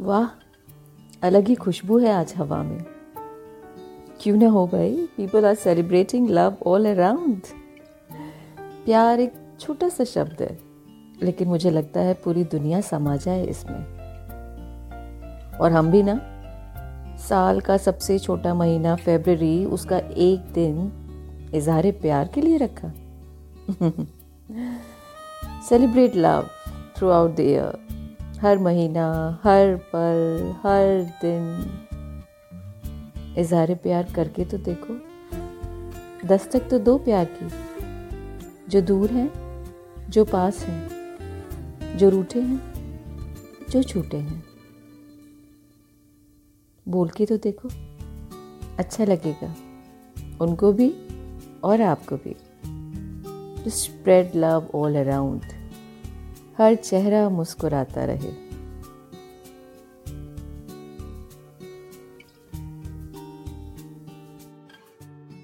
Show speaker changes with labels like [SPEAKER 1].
[SPEAKER 1] वाह, अलग ही खुशबू है आज हवा में। क्यों ना हो भाई? People are celebrating love all around प्यार एक छोटा सा शब्द है, लेकिन मुझे लगता है पूरी दुनिया समा जाए इसमें। और हम भी ना, साल का सबसे छोटा महीना फेबररी उसका एक दिन इजहार प्यार के लिए रखा। Celebrate love throughout the year हर महीना, हर पल, हर दिन। इजहार प्यार करके तो देखो। दस्तक तो दो प्यार की। जो दूर हैं, जो पास हैं, जो रूठे हैं, जो छूटे हैं। बोल के तो देखो। अच्छा लगेगा। उनको भी और आपको भी। स्प्रेड लव ऑल अराउंड हर चेहरा मुस्कुराता रहे।